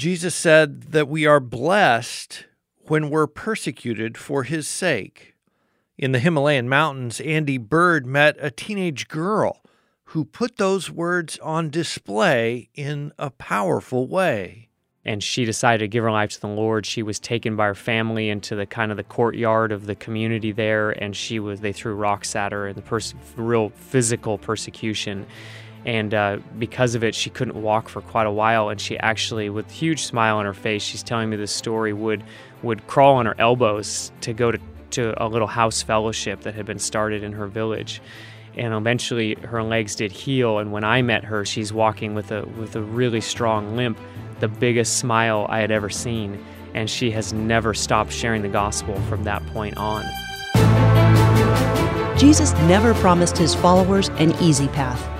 Jesus said that we are blessed when we're persecuted for his sake. In the Himalayan mountains, Andy Byrd met a teenage girl who put those words on display in a powerful way. And she decided to give her life to the Lord. She was taken by her family into the kind of the courtyard of the community there, and she was they threw rocks at her and the pers- real physical persecution. And uh, because of it, she couldn't walk for quite a while. And she actually, with huge smile on her face, she's telling me this story, would would crawl on her elbows to go to, to a little house fellowship that had been started in her village. And eventually her legs did heal and when I met her she's walking with a with a really strong limp the biggest smile I had ever seen. And she has never stopped sharing the gospel from that point on. Jesus never promised his followers an easy path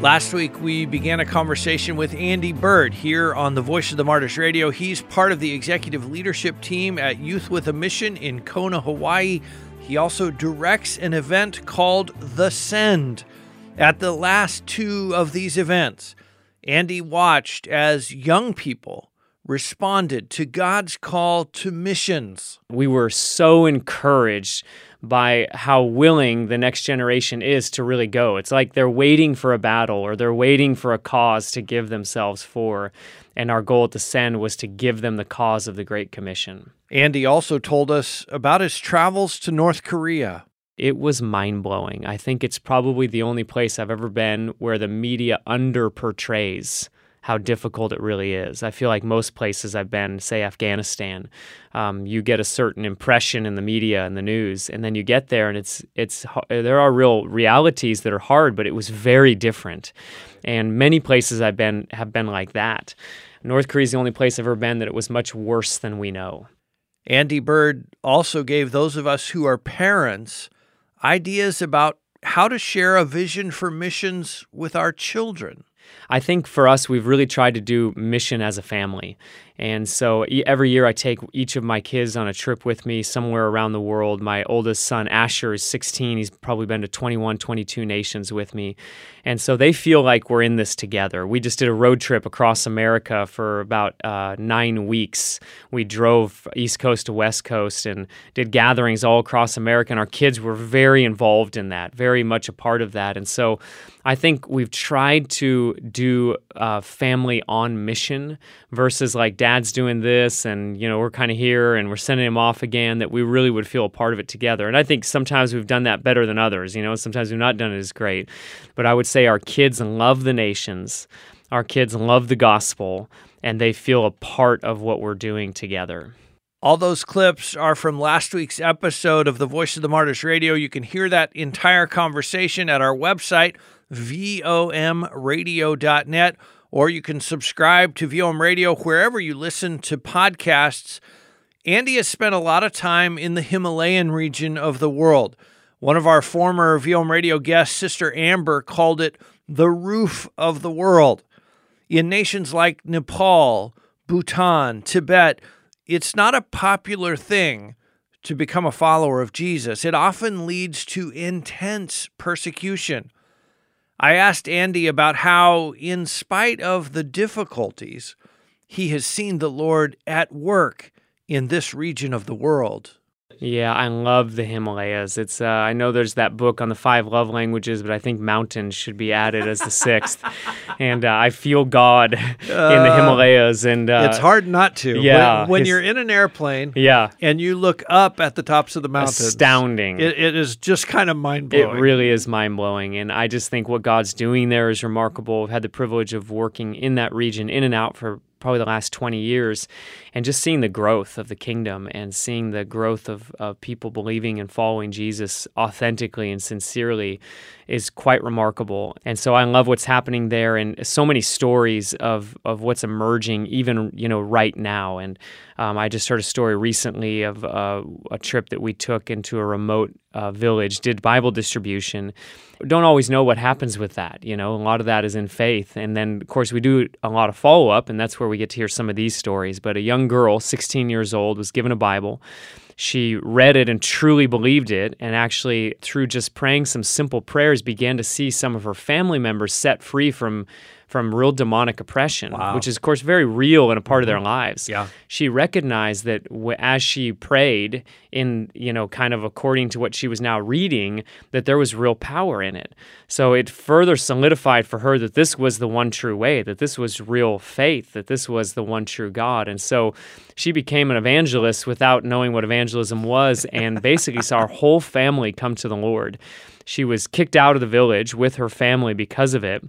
Last week, we began a conversation with Andy Byrd here on the Voice of the Martyrs Radio. He's part of the executive leadership team at Youth with a Mission in Kona, Hawaii. He also directs an event called The Send. At the last two of these events, Andy watched as young people responded to God's call to missions. We were so encouraged by how willing the next generation is to really go. It's like they're waiting for a battle or they're waiting for a cause to give themselves for. And our goal at the Send was to give them the cause of the Great Commission. Andy also told us about his travels to North Korea it was mind blowing. I think it's probably the only place I've ever been where the media under portrays how difficult it really is. I feel like most places I've been, say Afghanistan, um, you get a certain impression in the media and the news, and then you get there, and it's it's there are real realities that are hard, but it was very different. And many places I've been have been like that. North Korea is the only place I've ever been that it was much worse than we know. Andy Byrd also gave those of us who are parents ideas about how to share a vision for missions with our children. I think for us, we've really tried to do mission as a family. And so every year I take each of my kids on a trip with me somewhere around the world. My oldest son, Asher, is 16. He's probably been to 21, 22 nations with me. And so they feel like we're in this together. We just did a road trip across America for about uh, nine weeks. We drove East Coast to West Coast and did gatherings all across America. And our kids were very involved in that, very much a part of that. And so I think we've tried to do uh, family on mission versus like dad's doing this and you know we're kind of here and we're sending him off again that we really would feel a part of it together. And i think sometimes we've done that better than others you know sometimes we've not done it as great. But i would say our kids love the nations our kids love the gospel and they feel a part of what we're doing together. All those clips are from last week's episode of the Voice of the Martyrs Radio. You can hear that entire conversation at our website, vomradio.net, or you can subscribe to VOM Radio wherever you listen to podcasts. Andy has spent a lot of time in the Himalayan region of the world. One of our former VOM Radio guests, Sister Amber, called it the roof of the world. In nations like Nepal, Bhutan, Tibet, it's not a popular thing to become a follower of Jesus. It often leads to intense persecution. I asked Andy about how, in spite of the difficulties, he has seen the Lord at work in this region of the world. Yeah, I love the Himalayas. It's uh, I know there's that book on the five love languages, but I think mountains should be added as the sixth. and uh, I feel God uh, in the Himalayas, and uh, it's hard not to. Yeah, when, when you're in an airplane, yeah, and you look up at the tops of the mountains, It's astounding. it, it is just kind of mind blowing. It really is mind blowing, and I just think what God's doing there is remarkable. I've had the privilege of working in that region, in and out for probably the last 20 years and just seeing the growth of the kingdom and seeing the growth of, of people believing and following jesus authentically and sincerely is quite remarkable. And so I love what's happening there and so many stories of, of what's emerging even, you know, right now. And um, I just heard a story recently of uh, a trip that we took into a remote uh, village, did Bible distribution. Don't always know what happens with that. You know, a lot of that is in faith. And then, of course, we do a lot of follow up, and that's where we get to hear some of these stories. But a young girl, 16 years old, was given a Bible she read it and truly believed it, and actually, through just praying some simple prayers, began to see some of her family members set free from from real demonic oppression, wow. which is, of course, very real and a part mm-hmm. of their mm-hmm. lives. Yeah. She recognized that w- as she prayed, in you know, kind of according to what she was now reading, that there was real power in it. So it further solidified for her that this was the one true way, that this was real faith, that this was the one true God. And so she became an evangelist without knowing what evangelism was, and basically saw her whole family come to the Lord. She was kicked out of the village with her family because of it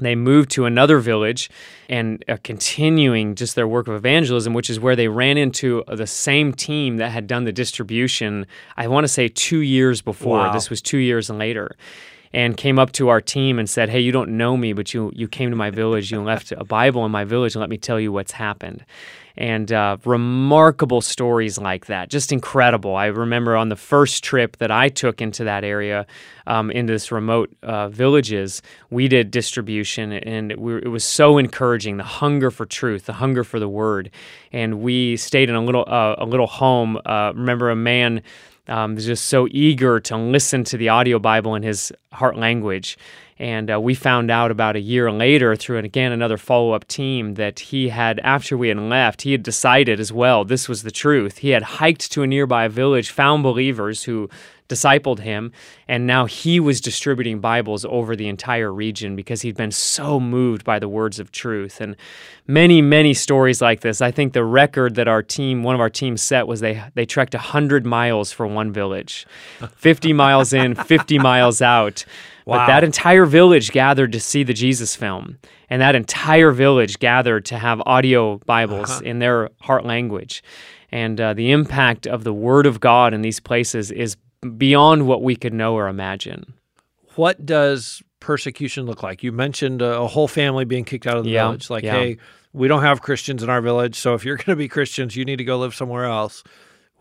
they moved to another village and continuing just their work of evangelism, which is where they ran into the same team that had done the distribution, I want to say two years before. Wow. This was two years later. And came up to our team and said, Hey, you don't know me, but you, you came to my village. You left a Bible in my village, and let me tell you what's happened and uh, remarkable stories like that. Just incredible. I remember on the first trip that I took into that area, um, into this remote uh, villages, we did distribution, and it, we, it, was so encouraging. The hunger for truth, the hunger for the word, and we stayed in a little uh, a little home. Uh, remember a man. Um, was just so eager to listen to the audio Bible in his heart language. And uh, we found out about a year later through, again, another follow up team that he had, after we had left, he had decided as well this was the truth. He had hiked to a nearby village, found believers who discipled him, and now he was distributing Bibles over the entire region because he'd been so moved by the words of truth. And many, many stories like this. I think the record that our team, one of our teams set was they they trekked 100 miles for one village. 50 miles in, 50 miles out. Wow. But that entire village gathered to see the Jesus film, and that entire village gathered to have audio Bibles uh-huh. in their heart language. And uh, the impact of the Word of God in these places is beyond what we could know or imagine. What does persecution look like? You mentioned a, whole family being kicked out of the yeah, village. Like, yeah. hey, we don't have Christians in our village, so if you're going to be Christians, you need to go live somewhere else.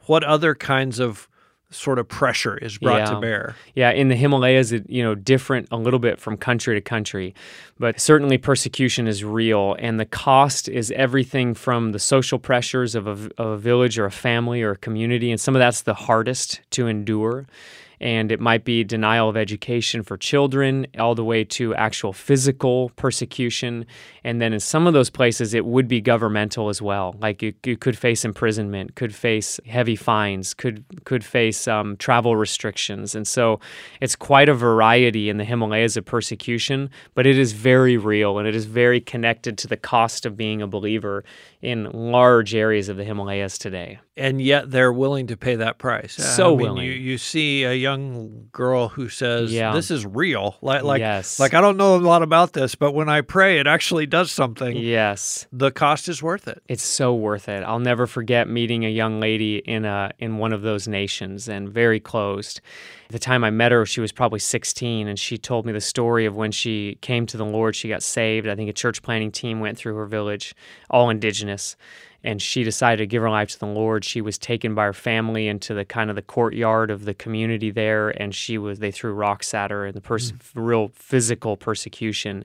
What other kinds of sort of pressure is brought yeah. to bear. Yeah, in the Himalayas, it, you know, different a little bit from country to country, but certainly persecution is real, and the cost is everything from the social pressures of a, of a village or a family or a community, and some of that's the hardest to endure and it might be denial of education for children, all the way to actual physical persecution. And then in some of those places, it would be governmental as well. Like you, you could face imprisonment, could face heavy fines, could could face um, travel restrictions, and so it's quite a variety in the Himalayas of persecution. But it is very real, and it is very connected to the cost of being a believer in large areas of the Himalayas today. And yet they're willing to pay that price. So I mean, willing. You, you see a young girl who says, yeah. "This is real." Like, like, yes. like I don't know a lot about this, but when I pray, it actually does something. Yes, the cost is worth it. It's so worth it. I'll never forget meeting a young lady in a in one of those nations and very closed. At the time I met her, she was probably 16, and she told me the story of when she came to the Lord. She got saved. I think a church planting team went through her village, all indigenous and she decided to give her life to the Lord. She was taken by her family into the kind of the courtyard of the community there, and she was they threw rocks at her and the pers- mm. real physical persecution.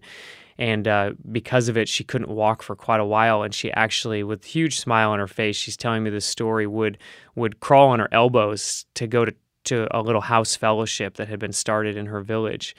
And uh, because of it, she couldn't walk for quite a while. And she actually, with huge smile on her face, she's telling me this story would would crawl on her elbows to go to to a little house fellowship that had been started in her village.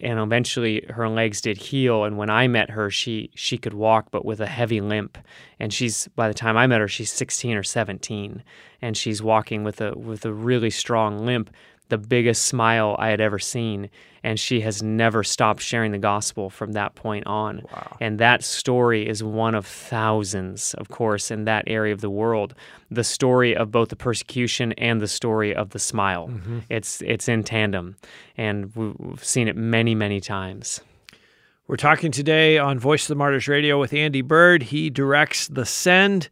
And eventually her legs did heal and when i met her she she could walk but with a heavy limp. And she's by the time i met her she's 16 or 17 and she's walking with a with a really strong limp the biggest smile I had ever seen. And she has never stopped sharing the gospel from that point on. Wow. And that story is one of thousands, of course, in that area of the world. The story of both the persecution and the story of the smile. Mm-hmm. It's, it's in tandem. And we've seen it many, many times. We're talking today on Voice of the Martyrs Radio with Andy Byrd. He directs The Send.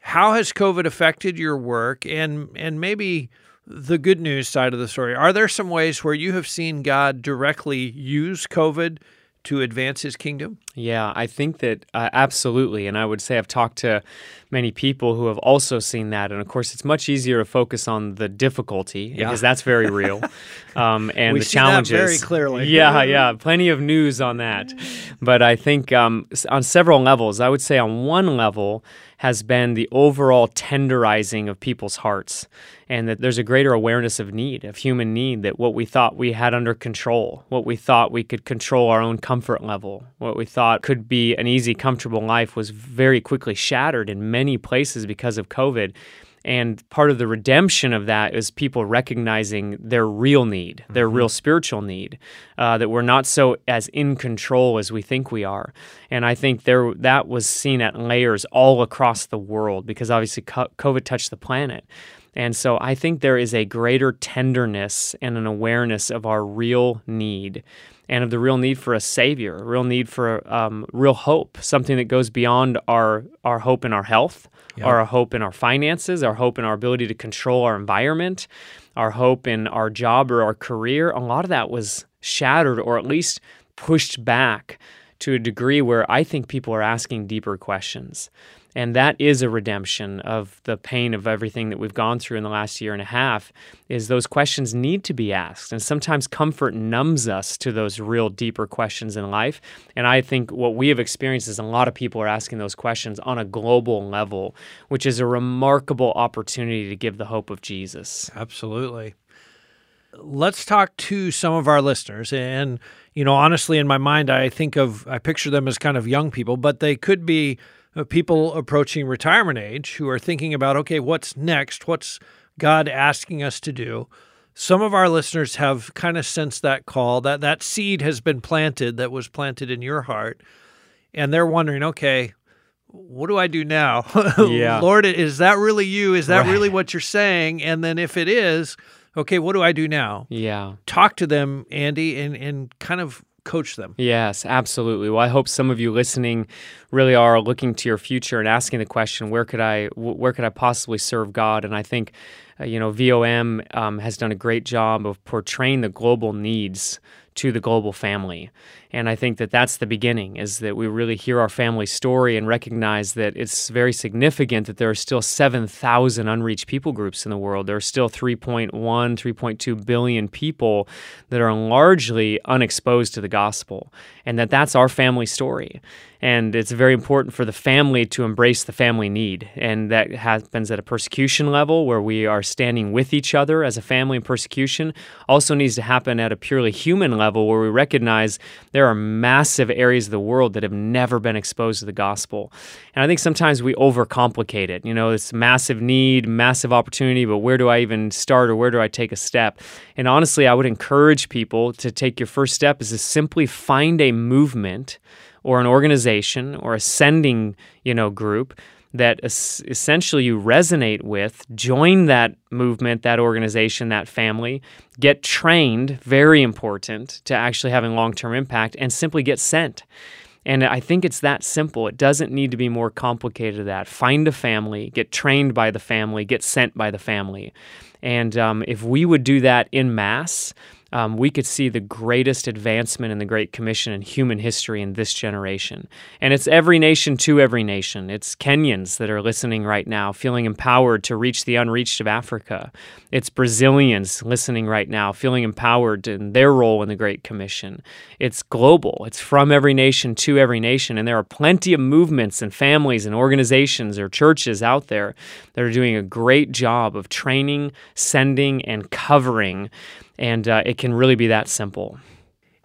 How has COVID affected your work? And, and maybe the good news side of the story. Are there some ways where you have seen God directly use COVID to advance his kingdom? Yeah, I think that uh, absolutely. And I would say I've talked to many people who have also seen that. And of course, it's much easier to focus on the difficulty Yeah. because that's very real. Um, and We the see that challenges. very clearly. Yeah, yeah. Plenty of news on that. But I think um, on several levels, I would say on one level has been the overall tenderizing of people's hearts and that there's a greater awareness of need, of human need, that what we thought we had under control, what we thought we could control our own comfort level, what we thought could be an easy, comfortable life was very quickly shattered in many places because of COVID. And part of the redemption of that is people recognizing their real need, their real spiritual need, uh, that we're not so as in control as we think we are. And I think there that was seen at layers all across the world because obviously COVID touched the planet. And so I think there is a greater tenderness and an awareness of our real need and of the real need for a savior, real need for um, real hope, something that goes beyond our, our hope in our health, our hope in our finances, our hope in our ability to control our environment, our hope in our job or our career. A lot of that was shattered or at least pushed back to a degree where I think people are asking deeper questions. And that is a redemption of the pain of everything that we've gone through in the last year and a half is those questions need to be asked. And sometimes comfort numbs us to those real deeper questions in life. And I think what we have experienced is a lot of people are asking those questions on a global level, which is a remarkable opportunity to give the hope of Jesus. Absolutely. Let's talk to some of our listeners. And, you know, honestly, in my mind, I think of, I picture them as kind of young people, but they could be people approaching retirement age who are thinking about, okay, what's next? What's God asking us to do? Some of our listeners have kind of sensed that call, that that seed has been planted that was planted in your heart. And they're wondering, okay, what do I do now? Yeah. Lord, is that really you? Is that Right. really what you're saying? And then if it is, okay, what do I do now? Yeah. Talk to them, Andy, and, and kind of coach them. Yes, absolutely. Well, I hope some of you listening really are looking to your future and asking the question, where could I, where could I possibly serve God? And I think, uh, you know, VOM um, has done a great job of portraying the global needs to the global family. And I think that that's the beginning is that we really hear our family story and recognize that it's very significant that there are still 7,000 unreached people groups in the world. There are still 3.1, 3.2 billion people that are largely unexposed to the gospel and that that's our family story. And it's very important for the family to embrace the family need. And that happens at a persecution level where we are standing with each other as a family in persecution. Also needs to happen at a purely human level where we recognize there are massive areas of the world that have never been exposed to the gospel. And I think sometimes we overcomplicate it. You know, it's massive need, massive opportunity, but where do I even start or where do I take a step? And honestly, I would encourage people to take your first step is to simply find a movement or an organization or a sending, you know, group that es- essentially you resonate with, join that movement, that organization, that family, get trained, very important to actually having long-term impact and simply get sent. And I think it's that simple. It doesn't need to be more complicated than that. Find a family, get trained by the family, get sent by the family. And um, if we would do that in mass, um, we could see the greatest advancement in the Great Commission in human history in this generation. And it's every nation to every nation. It's Kenyans that are listening right now, feeling empowered to reach the unreached of Africa. It's Brazilians listening right now, feeling empowered in their role in the Great Commission. It's global, it's from every nation to every nation. And there are plenty of movements and families and organizations or churches out there that are doing a great job of training, sending, and covering and uh, it can really be that simple.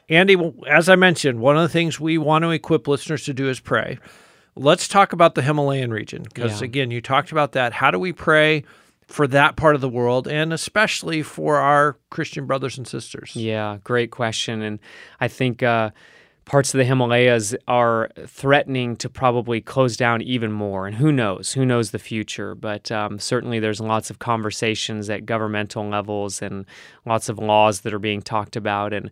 Andy, as I mentioned, one of the things we want to equip listeners to do is pray. Let's talk about the Himalayan region because, Yeah. again, you talked about that. How do we pray for that part of the world and especially for our Christian brothers and sisters? Yeah, great question. And I think uh, parts of the Himalayas are threatening to probably close down even more. And who knows? Who knows the future? But um, certainly there's lots of conversations at governmental levels and lots of laws that are being talked about. And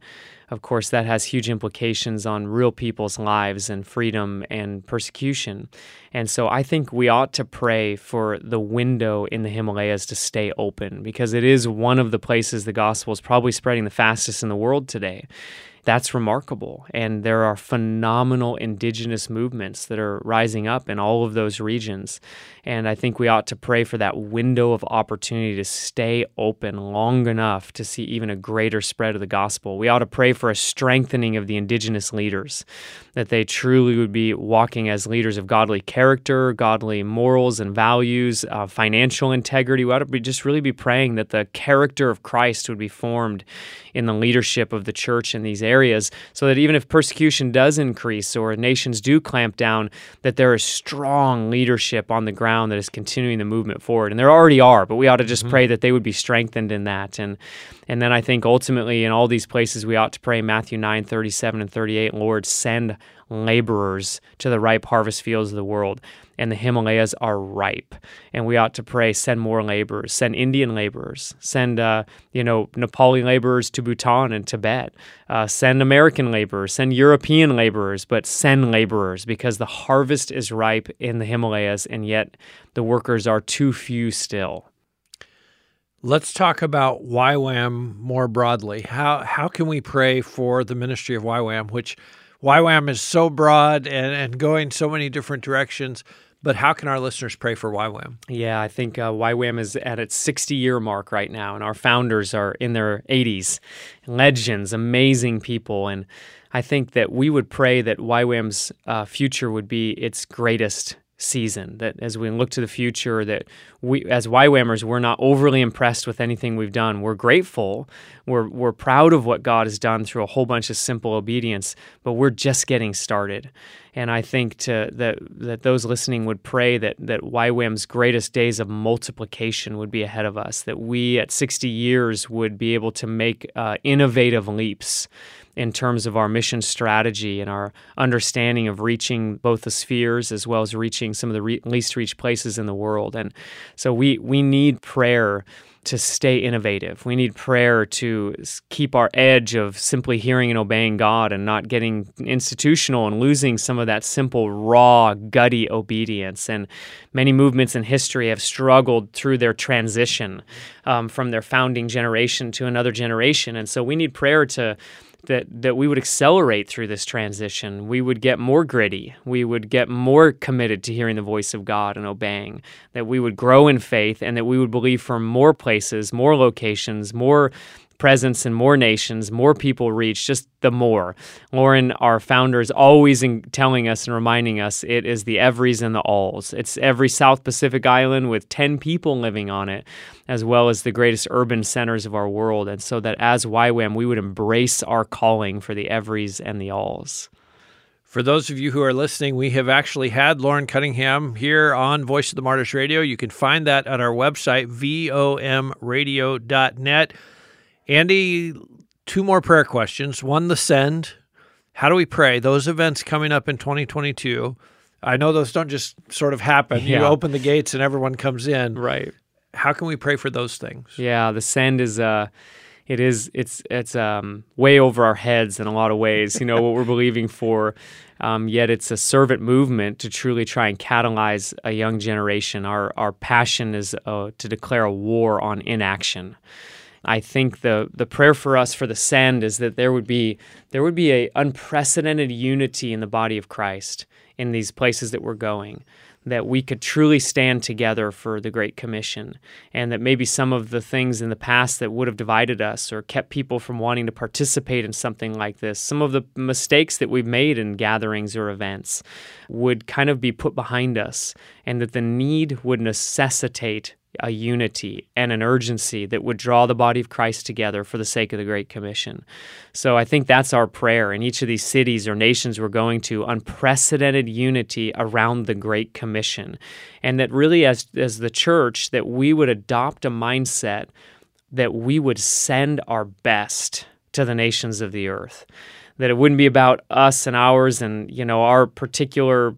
of course, that has huge implications on real people's lives and freedom and persecution. And so I think we ought to pray for the window in the Himalayas to stay open because it is one of the places the gospel is probably spreading the fastest in the world today that's remarkable. And there are phenomenal indigenous movements that are rising up in all of those regions. And I think we ought to pray for that window of opportunity to stay open long enough to see even a greater spread of the gospel. We ought to pray for a strengthening of the indigenous leaders, that they truly would be walking as leaders of godly character, godly morals and values, uh, financial integrity. We ought to be, just really be praying that the character of Christ would be formed in the leadership of the church in these areas, so that even if persecution does increase or nations do clamp down, that there is strong leadership on the ground that is continuing the movement forward. And there already are, but we ought to just mm-hmm. pray that they would be strengthened in that. And and then I think ultimately in all these places we ought to pray Matthew 9, 37 and 38, Lord, send laborers to the ripe harvest fields of the world. And the Himalayas are ripe. And we ought to pray, send more laborers, send Indian laborers, send, uh, you know, Nepali laborers to Bhutan and Tibet, uh, send American laborers, send European laborers, but send laborers because the harvest is ripe in the Himalayas and yet the workers are too few still. Let's talk about YWAM more broadly. How how can we pray for the ministry of YWAM, which YWAM is so broad and, and going so many different directions, but how can our listeners pray for YWAM? Yeah, I think uh, YWAM is at its 60 year mark right now, and our founders are in their 80s. Legends, amazing people. And I think that we would pray that YWAM's uh, future would be its greatest season. That as we look to the future, that we as YWAMers, we're not overly impressed with anything we've done. We're grateful. We're we're proud of what God has done through a whole bunch of simple obedience, but we're just getting started. And I think to that that those listening would pray that that YWAM's greatest days of multiplication would be ahead of us. That we at 60 years would be able to make uh, innovative leaps in terms of our mission strategy and our understanding of reaching both the spheres as well as reaching some of the re- least reached places in the world. And so we we need prayer to stay innovative. We need prayer to keep our edge of simply hearing and obeying God and not getting institutional and losing some of that simple, raw, gutty obedience. And many movements in history have struggled through their transition um, from their founding generation to another generation. And so we need prayer to that that we would accelerate through this transition. We would get more gritty. We would get more committed to hearing the voice of God and obeying. That we would grow in faith and that we would believe from more places, more locations, more presence in more nations, more people reach, just the more. Loren, our founder, is always telling us and reminding us it is the everys and the alls. It's every South Pacific island with 10 people living on it, as well as the greatest urban centers of our world. And so that as YWAM, we would embrace our calling for the everys and the alls. For those of you who are listening, we have actually had Loren Cunningham here on Voice of the Martyrs Radio. You can find that at our website, vomradio.net. Andy, two more prayer questions. One, the send. How do we pray? Those events coming up in 2022. I know those don't just sort of happen. Yeah. You open the gates and everyone comes in. Right. How can we pray for those things? Yeah, the send is uh it is it's it's um way over our heads in a lot of ways, you know, what we're believing for. Um, yet it's a servant movement to truly try and catalyze a young generation. Our our passion is uh, to declare a war on inaction. I think the the prayer for us for the send is that there would be there would be a unprecedented unity in the body of Christ in these places that we're going that we could truly stand together for the Great Commission, and that maybe some of the things in the past that would have divided us or kept people from wanting to participate in something like this, some of the mistakes that we've made in gatherings or events would kind of be put behind us, and that the need would necessitate a unity and an urgency that would draw the body of Christ together for the sake of the Great Commission. So I think that's our prayer in each of these cities or nations we're going to unprecedented unity around the Great Commission. And that really, as, as the church, that we would adopt a mindset that we would send our best to the nations of the earth that it wouldn't be about us and ours and you know our particular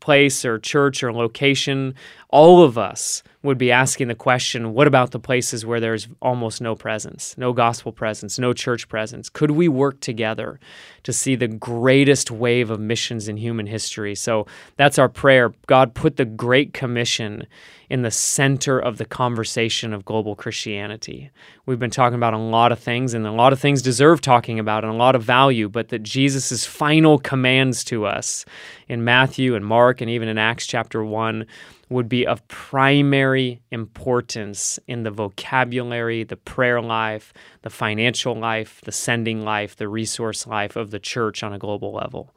place or church or location all of us would be asking the question what about the places where there's almost no presence no gospel presence no church presence? Could we work together to see the greatest wave of missions in human history? So that's our prayer. God put the great commission in the center of the conversation of global Christianity. We've been talking about a lot of things, and a lot of things deserve talking about and a lot of value, but that Jesus' final commands to us in Matthew and Mark and even in Acts chapter 1 would be of primary importance in the vocabulary, the prayer life, the financial life, the sending life, the resource life of the church on a global level.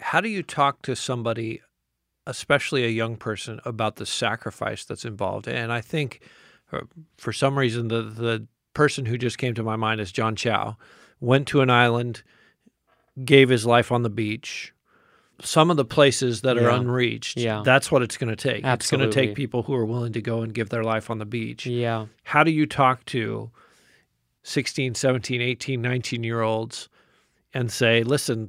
How do you talk to somebody especially a young person, about the sacrifice that's involved. And I think uh, for some reason, the, the person who just came to my mind is John Chau, went to an island, gave his life on the beach. Some of the places that yeah. are unreached, yeah. that's what it's going to take. Absolutely. It's going to take people who are willing to go and give their life on the beach. Yeah. How do you talk to 16, 17, 18, 19 year olds and say, listen,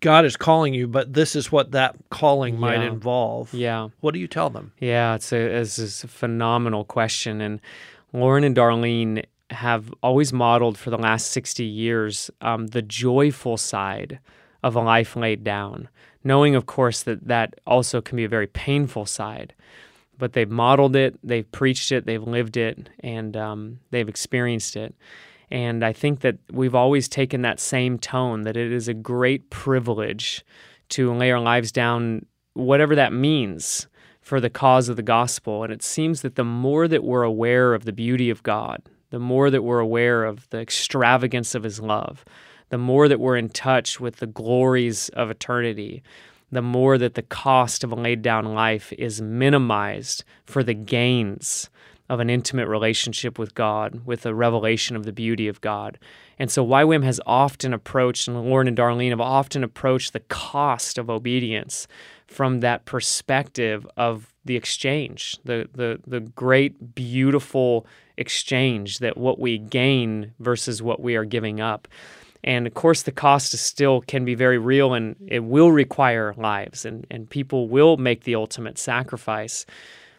God is calling you, but this is what that calling yeah. might involve. Yeah. What do you tell them? Yeah, it's a, it's a phenomenal question. And Loren and Darlene have always modeled for the last 60 years um, the joyful side of a life laid down, knowing, of course, that that also can be a very painful side. But they've modeled it, they've preached it, they've lived it, and um, they've experienced it. And I think that we've always taken that same tone that it is a great privilege to lay our lives down, whatever that means, for the cause of the gospel. And it seems that the more that we're aware of the beauty of God, the more that we're aware of the extravagance of his love, the more that we're in touch with the glories of eternity, the more that the cost of a laid down life is minimized for the gains of an intimate relationship with God, with a revelation of the beauty of God. And so YWAM has often approached, and Loren and Darlene have often approached the cost of obedience from that perspective of the exchange, the the the great, beautiful exchange that what we gain versus what we are giving up. And of course, the cost is still can be very real and it will require lives and, and people will make the ultimate sacrifice.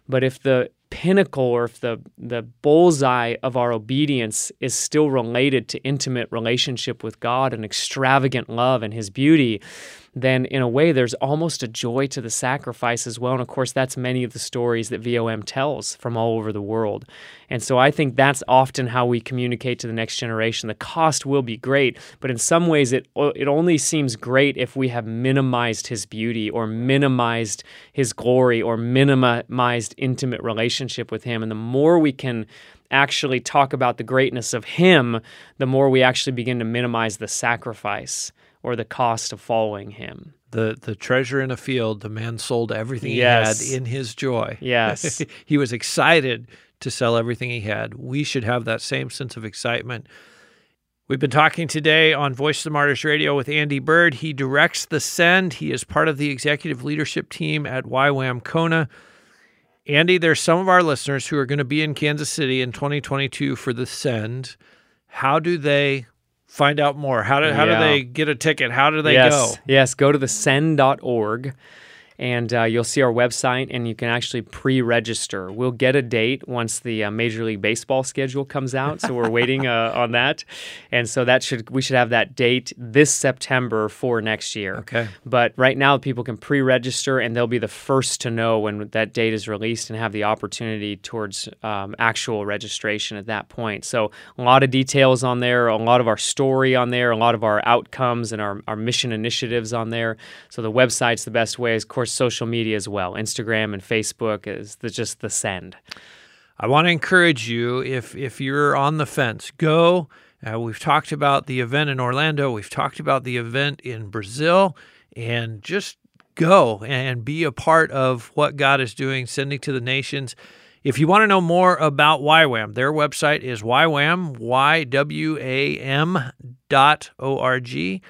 But if the pinnacle or if the the bullseye of our obedience is still related to intimate relationship with God and extravagant love and his beauty then in a way there's almost a joy to the sacrifice as well. And of course, that's many of the stories that VOM tells from all over the world. And so I think that's often how we communicate to the next generation. The cost will be great, but in some ways, it, it only seems great if we have minimized his beauty or minimized his glory or minimized intimate relationship with him. And the more we can actually talk about the greatness of him, the more we actually begin to minimize the sacrifice or the cost of following him. The the treasure in a field, the man sold everything yes. he had in his joy. Yes. he was excited to sell everything he had. We should have that same sense of excitement. We've been talking today on Voice of the Martyrs Radio with Andy Byrd. He directs the Send. He is part of the executive leadership team at YWAM Kona. Andy, there's some of our listeners who are going to be in Kansas City in 2022 for the Send. How do they find out more? How do how yeah. do they get a ticket? How do they yes. go? Yes, go to the send.org and uh, you'll see our website and you can actually pre-register. We'll get a date once the uh, major league baseball schedule comes out so we're waiting uh, on that. And so that should we should have that date this september for next year. Okay. But right now people can pre-register and they'll be the first to know when that date is released and have the opportunity towards um, actual registration at that point. So a lot of details on there a lot of our story on there a lot of our outcomes and our, our mission initiatives on there. So the website's the best way. Of course social media as well. Instagram and Facebook is the, just the send. I want to encourage you if if you're on the fence, go. Uh, we've talked about the event in Orlando. We've talked about the event in Brazil, and just go and be a part of what God is doing, sending to the nations. If you want to know more about YWAM, their website is ywam, Y-W-A-M dot O-R-G.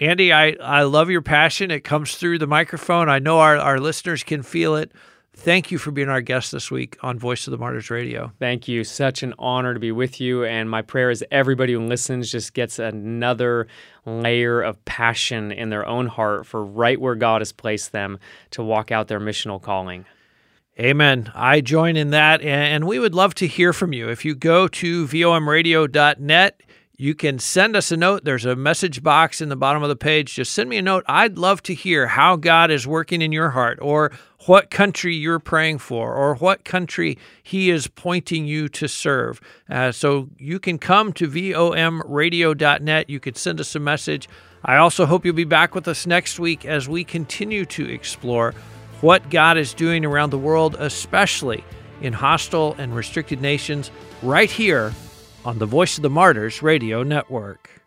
Andy, I, I love your passion. It comes through the microphone. I know our, our listeners can feel it. thank you for being our guest this week on Voice of the Martyrs Radio. Thank you. Such an honor to be with you. And my prayer is everybody who listens just gets another layer of passion in their own heart for right where God has placed them to walk out their missional calling. Amen. I join in that. And we would love to hear from you. If you go to vomradio.net, you can send us a note. There's a message box in the bottom of the page. Just send me a note. I'd love to hear how God is working in your heart, or what country you're praying for, or what country He is pointing you to serve. Uh, so you can come to vomradio.net. You can send us a message. I also hope you'll be back with us next week as we continue to explore what God is doing around the world, especially in hostile and restricted nations, right here on the Voice of the Martyrs Radio Network.